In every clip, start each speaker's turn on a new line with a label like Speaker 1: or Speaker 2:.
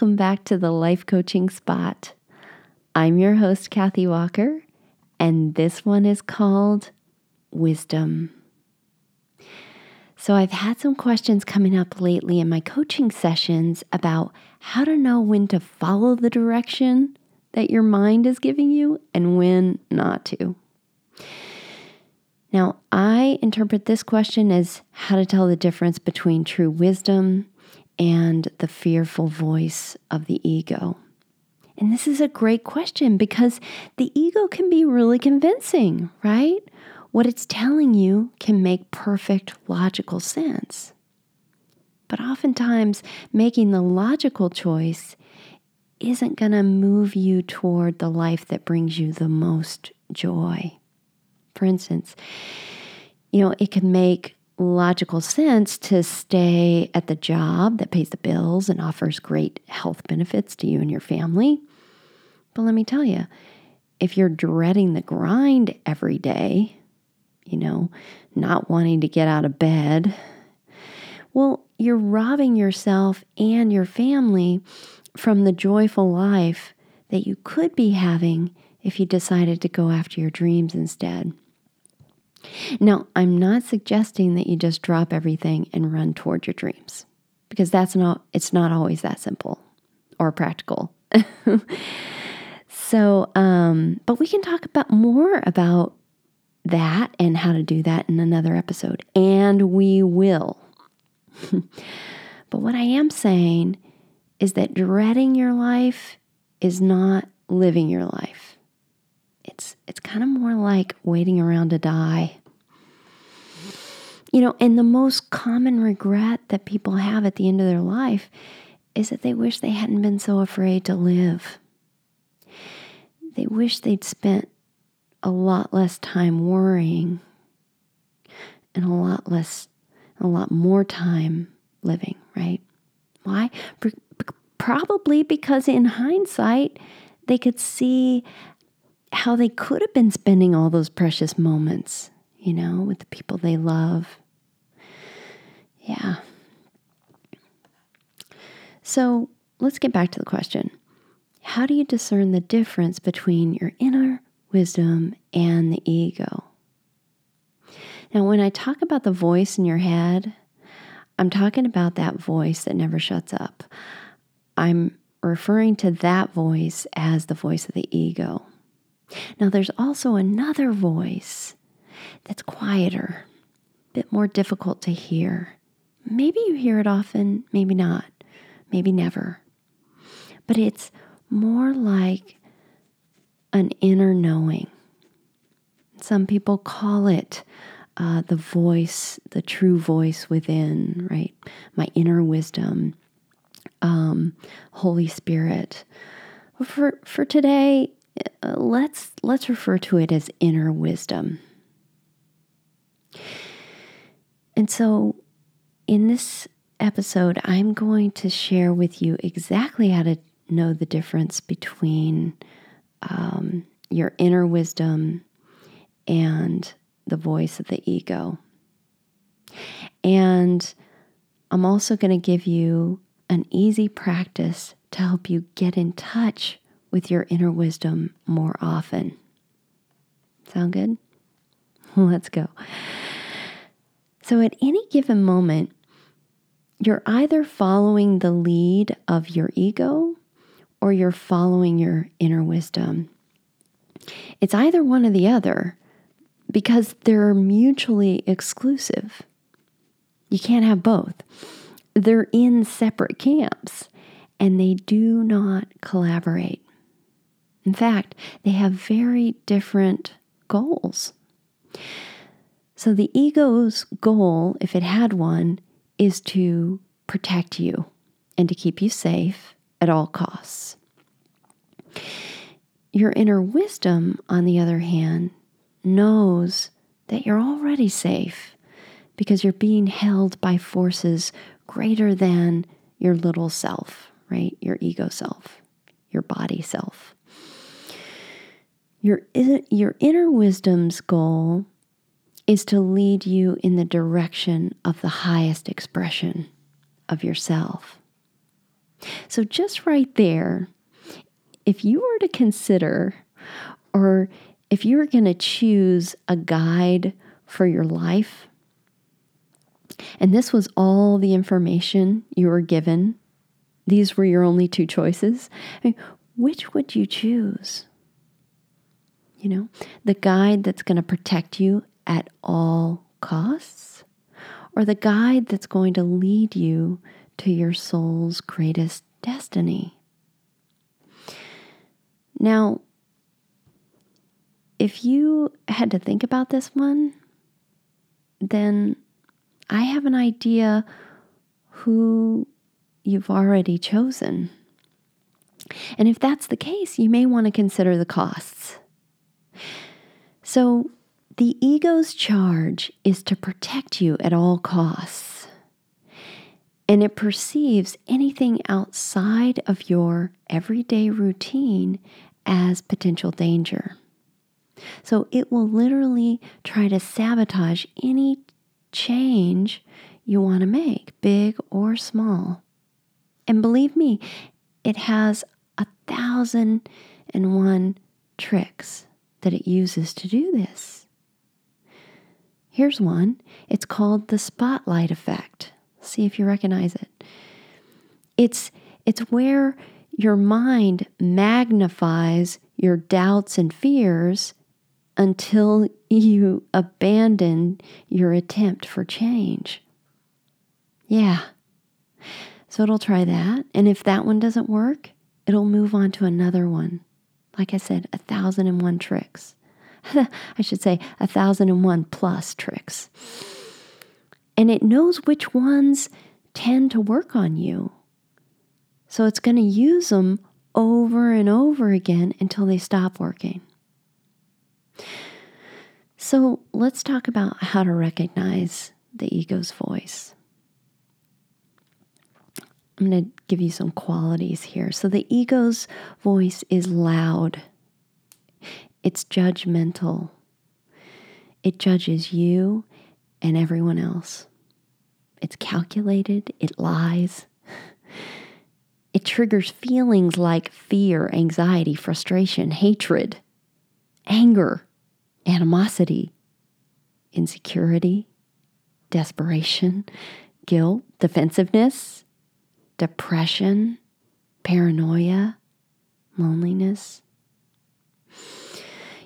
Speaker 1: welcome back to the Life Coaching Spot. I'm your host, Kathy Walker, and this one is called Wisdom. So, I've had some questions coming up lately in my coaching sessions about how to know when to follow the direction that your mind is giving you and when not to. Now, I interpret this question as how to tell the difference between true wisdom and the fearful voice of the ego. And this is a great question because the ego can be really convincing, right? What it's telling you can make perfect logical sense. But oftentimes, making the logical choice isn't going to move you toward the life that brings you the most joy. For instance, you know, it can make logical sense to stay at the job that pays the bills and offers great health benefits to you and your family. But let me tell you, if you're dreading the grind every day, you know, not wanting to get out of bed, well, you're robbing yourself and your family from the joyful life that you could be having if you decided to go after your dreams instead. Now, I'm not suggesting that you just drop everything and run toward your dreams because that's not it's not always that simple or practical. so, um, but we can talk about more about that and how to do that in another episode, and we will. but what I am saying is that dreading your life is not living your life. It's it's kind of more like waiting around to die. You know, and the most common regret that people have at the end of their life is that they wish they hadn't been so afraid to live. They wish they'd spent a lot less time worrying and a lot less, a lot more time living, right? Why? Probably because in hindsight, they could see how they could have been spending all those precious moments, you know, with the people they love. Yeah. So let's get back to the question How do you discern the difference between your inner wisdom and the ego? Now, when I talk about the voice in your head, I'm talking about that voice that never shuts up. I'm referring to that voice as the voice of the ego. Now, there's also another voice that's quieter, a bit more difficult to hear. Maybe you hear it often, maybe not, maybe never. But it's more like an inner knowing. Some people call it uh, the voice, the true voice within, right? My inner wisdom, um, Holy Spirit. For for today, uh, let's let's refer to it as inner wisdom. And so in this episode, I'm going to share with you exactly how to know the difference between um, your inner wisdom and the voice of the ego. And I'm also going to give you an easy practice to help you get in touch with your inner wisdom more often. Sound good? Let's go. So, at any given moment, you're either following the lead of your ego or you're following your inner wisdom. It's either one or the other because they're mutually exclusive. You can't have both. They're in separate camps and they do not collaborate. In fact, they have very different goals. So, the ego's goal, if it had one, is to protect you and to keep you safe at all costs. Your inner wisdom, on the other hand, knows that you're already safe because you're being held by forces greater than your little self, right? Your ego self, your body self. Your, your inner wisdom's goal is to lead you in the direction of the highest expression of yourself. So, just right there, if you were to consider, or if you were going to choose a guide for your life, and this was all the information you were given, these were your only two choices, I mean, which would you choose? You know, the guide that's going to protect you at all costs, or the guide that's going to lead you to your soul's greatest destiny. Now, if you had to think about this one, then I have an idea who you've already chosen. And if that's the case, you may want to consider the costs. So, the ego's charge is to protect you at all costs. And it perceives anything outside of your everyday routine as potential danger. So it will literally try to sabotage any change you want to make, big or small. And believe me, it has a thousand and one tricks that it uses to do this. Here's one it's called the spotlight effect. See if you recognize it. It's, it's where your mind magnifies your doubts and fears until you abandon your attempt for change. Yeah. So it'll try that. And if that one doesn't work, it'll move on to another one. Like I said, a thousand and one tricks. I should say a thousand and one plus tricks. And it knows which ones tend to work on you. So it's going to use them over and over again until they stop working. So let's talk about how to recognize the ego's voice. I'm going to give you some qualities here. So the ego's voice is loud, it's judgmental, it judges you and everyone else. It's calculated, it lies. It triggers feelings like fear, anxiety, frustration, hatred, anger, animosity, insecurity, desperation, guilt, defensiveness, depression, paranoia, loneliness.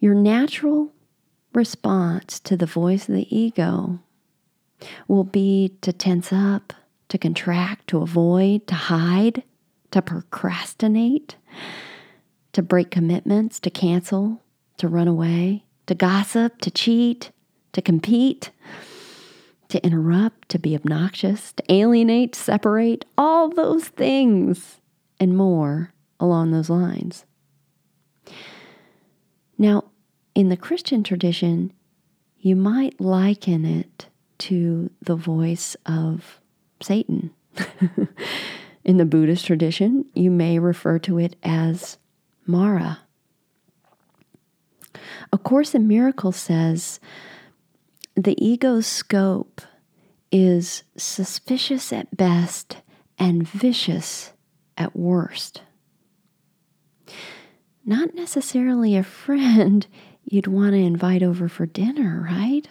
Speaker 1: Your natural response to the voice of the ego will be to tense up, to contract, to avoid, to hide, to procrastinate, to break commitments, to cancel, to run away, to gossip, to cheat, to compete, to interrupt, to be obnoxious, to alienate, separate, all those things and more along those lines. Now, in the Christian tradition, you might liken it to the voice of Satan. in the Buddhist tradition, you may refer to it as Mara. A Course in Miracles says the ego's scope is suspicious at best and vicious at worst. Not necessarily a friend you'd want to invite over for dinner, right?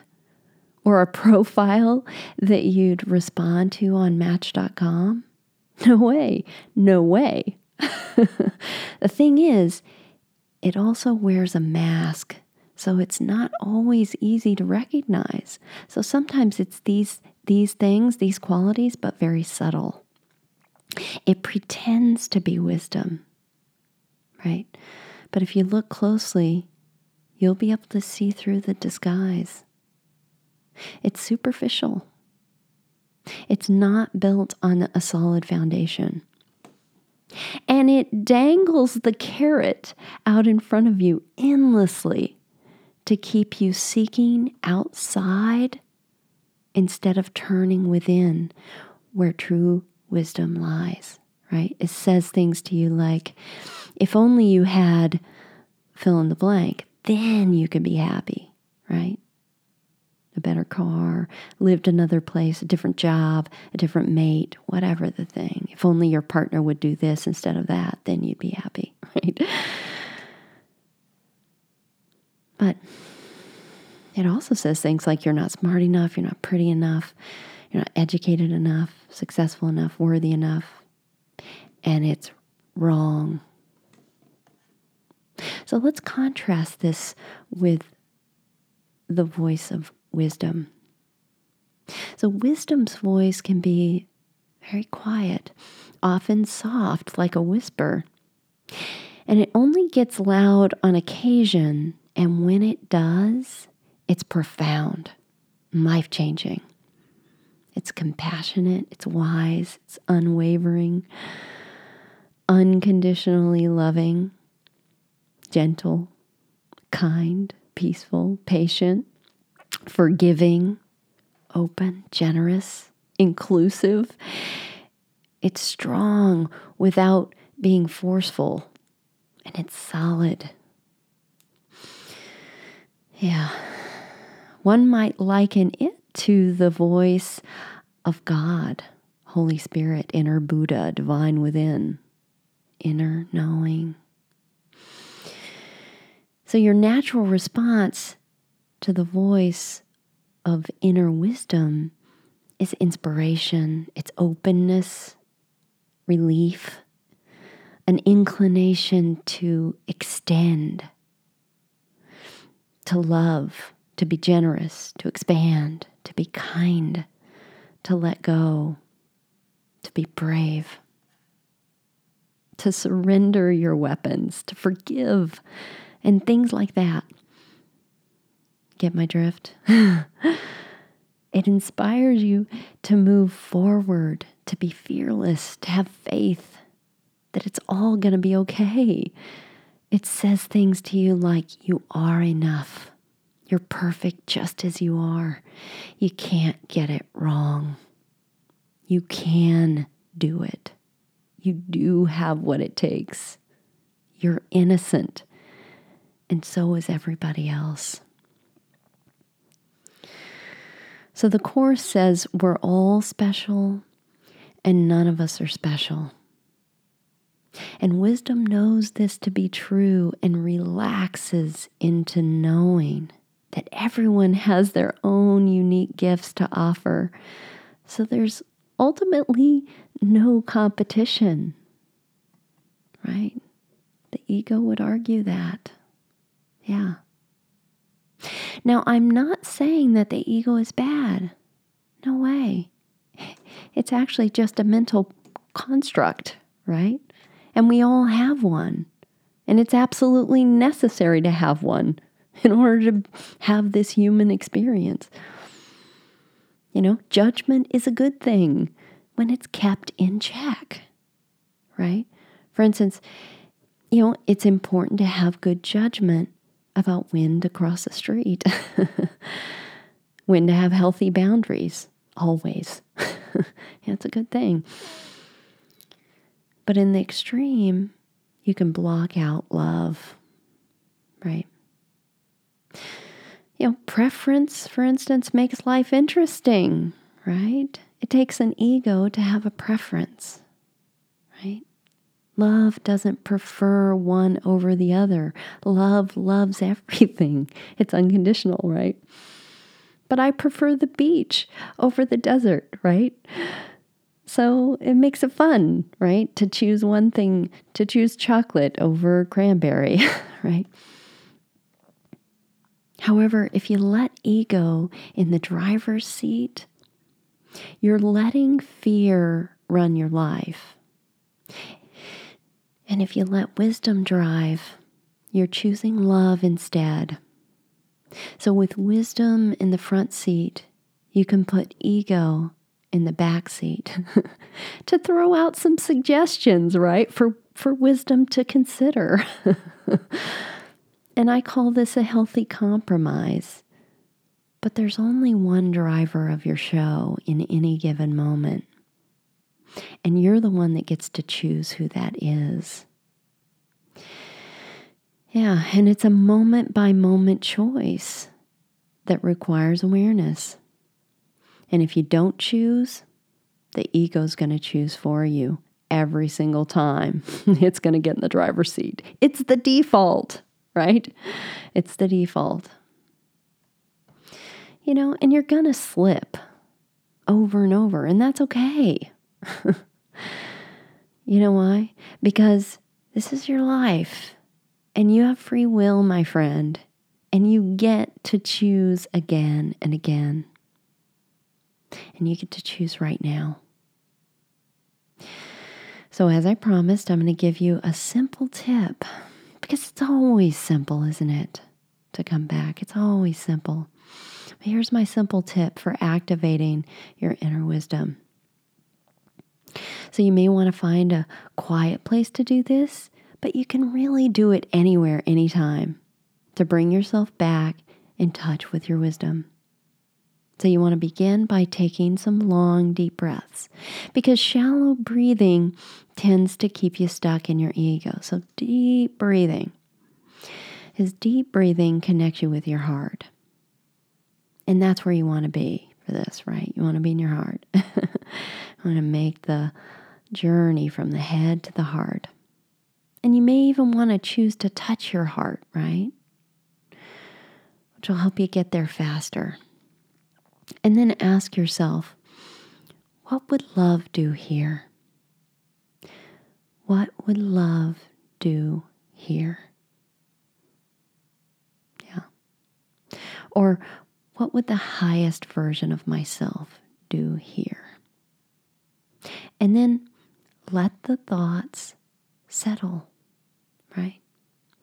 Speaker 1: Or a profile that you'd respond to on Match.com. No way, no way. the thing is, it also wears a mask so it's not always easy to recognize. So sometimes it's these these things, these qualities, but very subtle. It pretends to be wisdom, right? But if you look closely, you'll be able to see through the disguise. It's superficial. It's not built on a solid foundation. And it dangles the carrot out in front of you endlessly to keep you seeking outside instead of turning within where true wisdom lies, right? It says things to you like, if only you had fill in the blank, then you could be happy, right? a better car, lived another place, a different job, a different mate, whatever the thing. If only your partner would do this instead of that, then you'd be happy, right? But it also says things like you're not smart enough, you're not pretty enough, you're not educated enough, successful enough, worthy enough. And it's wrong. So let's contrast this with the voice of wisdom. So, wisdom's voice can be very quiet, often soft, like a whisper. And it only gets loud on occasion. And when it does, it's profound, life changing. It's compassionate, it's wise, it's unwavering, unconditionally loving, gentle, kind, peaceful, patient, forgiving, open, generous, inclusive. It's strong without being forceful, and it's solid. Yeah. One might liken it to the voice of God, Holy Spirit, inner Buddha, divine within, inner knowing. So, your natural response to the voice of inner wisdom is inspiration, it's openness, relief, an inclination to extend, to love, to be generous, to expand, to be kind, to let go, to be brave, to surrender your weapons, to forgive, and things like that. Get my drift? it inspires you to move forward, to be fearless, to have faith that it's all going to be okay. It says things to you like, You are enough. You're perfect just as you are. You can't get it wrong. You can do it. You do have what it takes. You're innocent, and so is everybody else. So the Course says we're all special and none of us are special. And wisdom knows this to be true and relaxes into knowing that everyone has their own unique gifts to offer. So there's ultimately no competition, right? The ego would argue that. Yeah. Now, I'm not saying that the ego is bad. No way. It's actually just a mental construct, right? And we all have one. And it's absolutely necessary to have one in order to have this human experience. You know, judgment is a good thing when it's kept in check, right? For instance, you know, it's important to have good judgment about when to cross the street, when to have healthy boundaries, always. That's a good thing. But in the extreme, you can block out love, right? You know, preference, for instance, makes life interesting, right? It takes an ego to have a preference, right? Love doesn't prefer one over the other. Love loves everything. It's unconditional, right? But I prefer the beach over the desert, right? So it makes it fun, right? To choose one thing, to choose chocolate over cranberry, right? However, if you let ego in the driver's seat, you're letting fear run your life. And if you let wisdom drive, you're choosing love instead. So, with wisdom in the front seat, you can put ego in the back seat to throw out some suggestions, right, for, for wisdom to consider. and I call this a healthy compromise. But there's only one driver of your show in any given moment. And you're the one that gets to choose who that is. Yeah, and it's a moment by moment choice that requires awareness. And if you don't choose, the ego's going to choose for you every single time. it's going to get in the driver's seat. It's the default, right? It's the default. You know, and you're going to slip over and over, and that's okay. you know why? Because this is your life, and you have free will, my friend, and you get to choose again and again. And you get to choose right now. So, as I promised, I'm going to give you a simple tip because it's always simple, isn't it? To come back, it's always simple. But here's my simple tip for activating your inner wisdom. So, you may want to find a quiet place to do this, but you can really do it anywhere, anytime to bring yourself back in touch with your wisdom. So, you want to begin by taking some long, deep breaths because shallow breathing tends to keep you stuck in your ego. So, deep breathing is deep breathing connects you with your heart. And that's where you want to be for this, right? You want to be in your heart. you want to make the journey from the head to the heart. And you may even want to choose to touch your heart, right? Which will help you get there faster. And then ask yourself, what would love do here? What would love do here? Yeah. Or what would the highest version of myself do here? And then let the thoughts settle, right?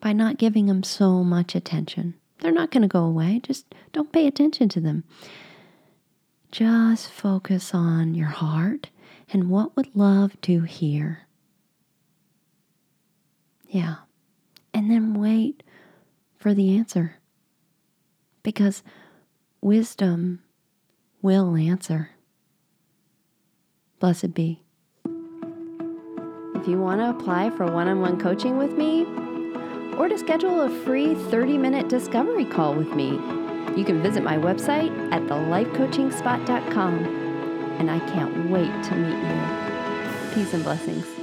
Speaker 1: By not giving them so much attention. They're not going to go away. Just don't pay attention to them. Just focus on your heart and what would love do here. Yeah. And then wait for the answer. Because wisdom will answer. Blessed be. If you want to apply for one on one coaching with me or to schedule a free 30 minute discovery call with me, you can visit my website at thelifecoachingspot.com. And I can't wait to meet you. Peace and blessings.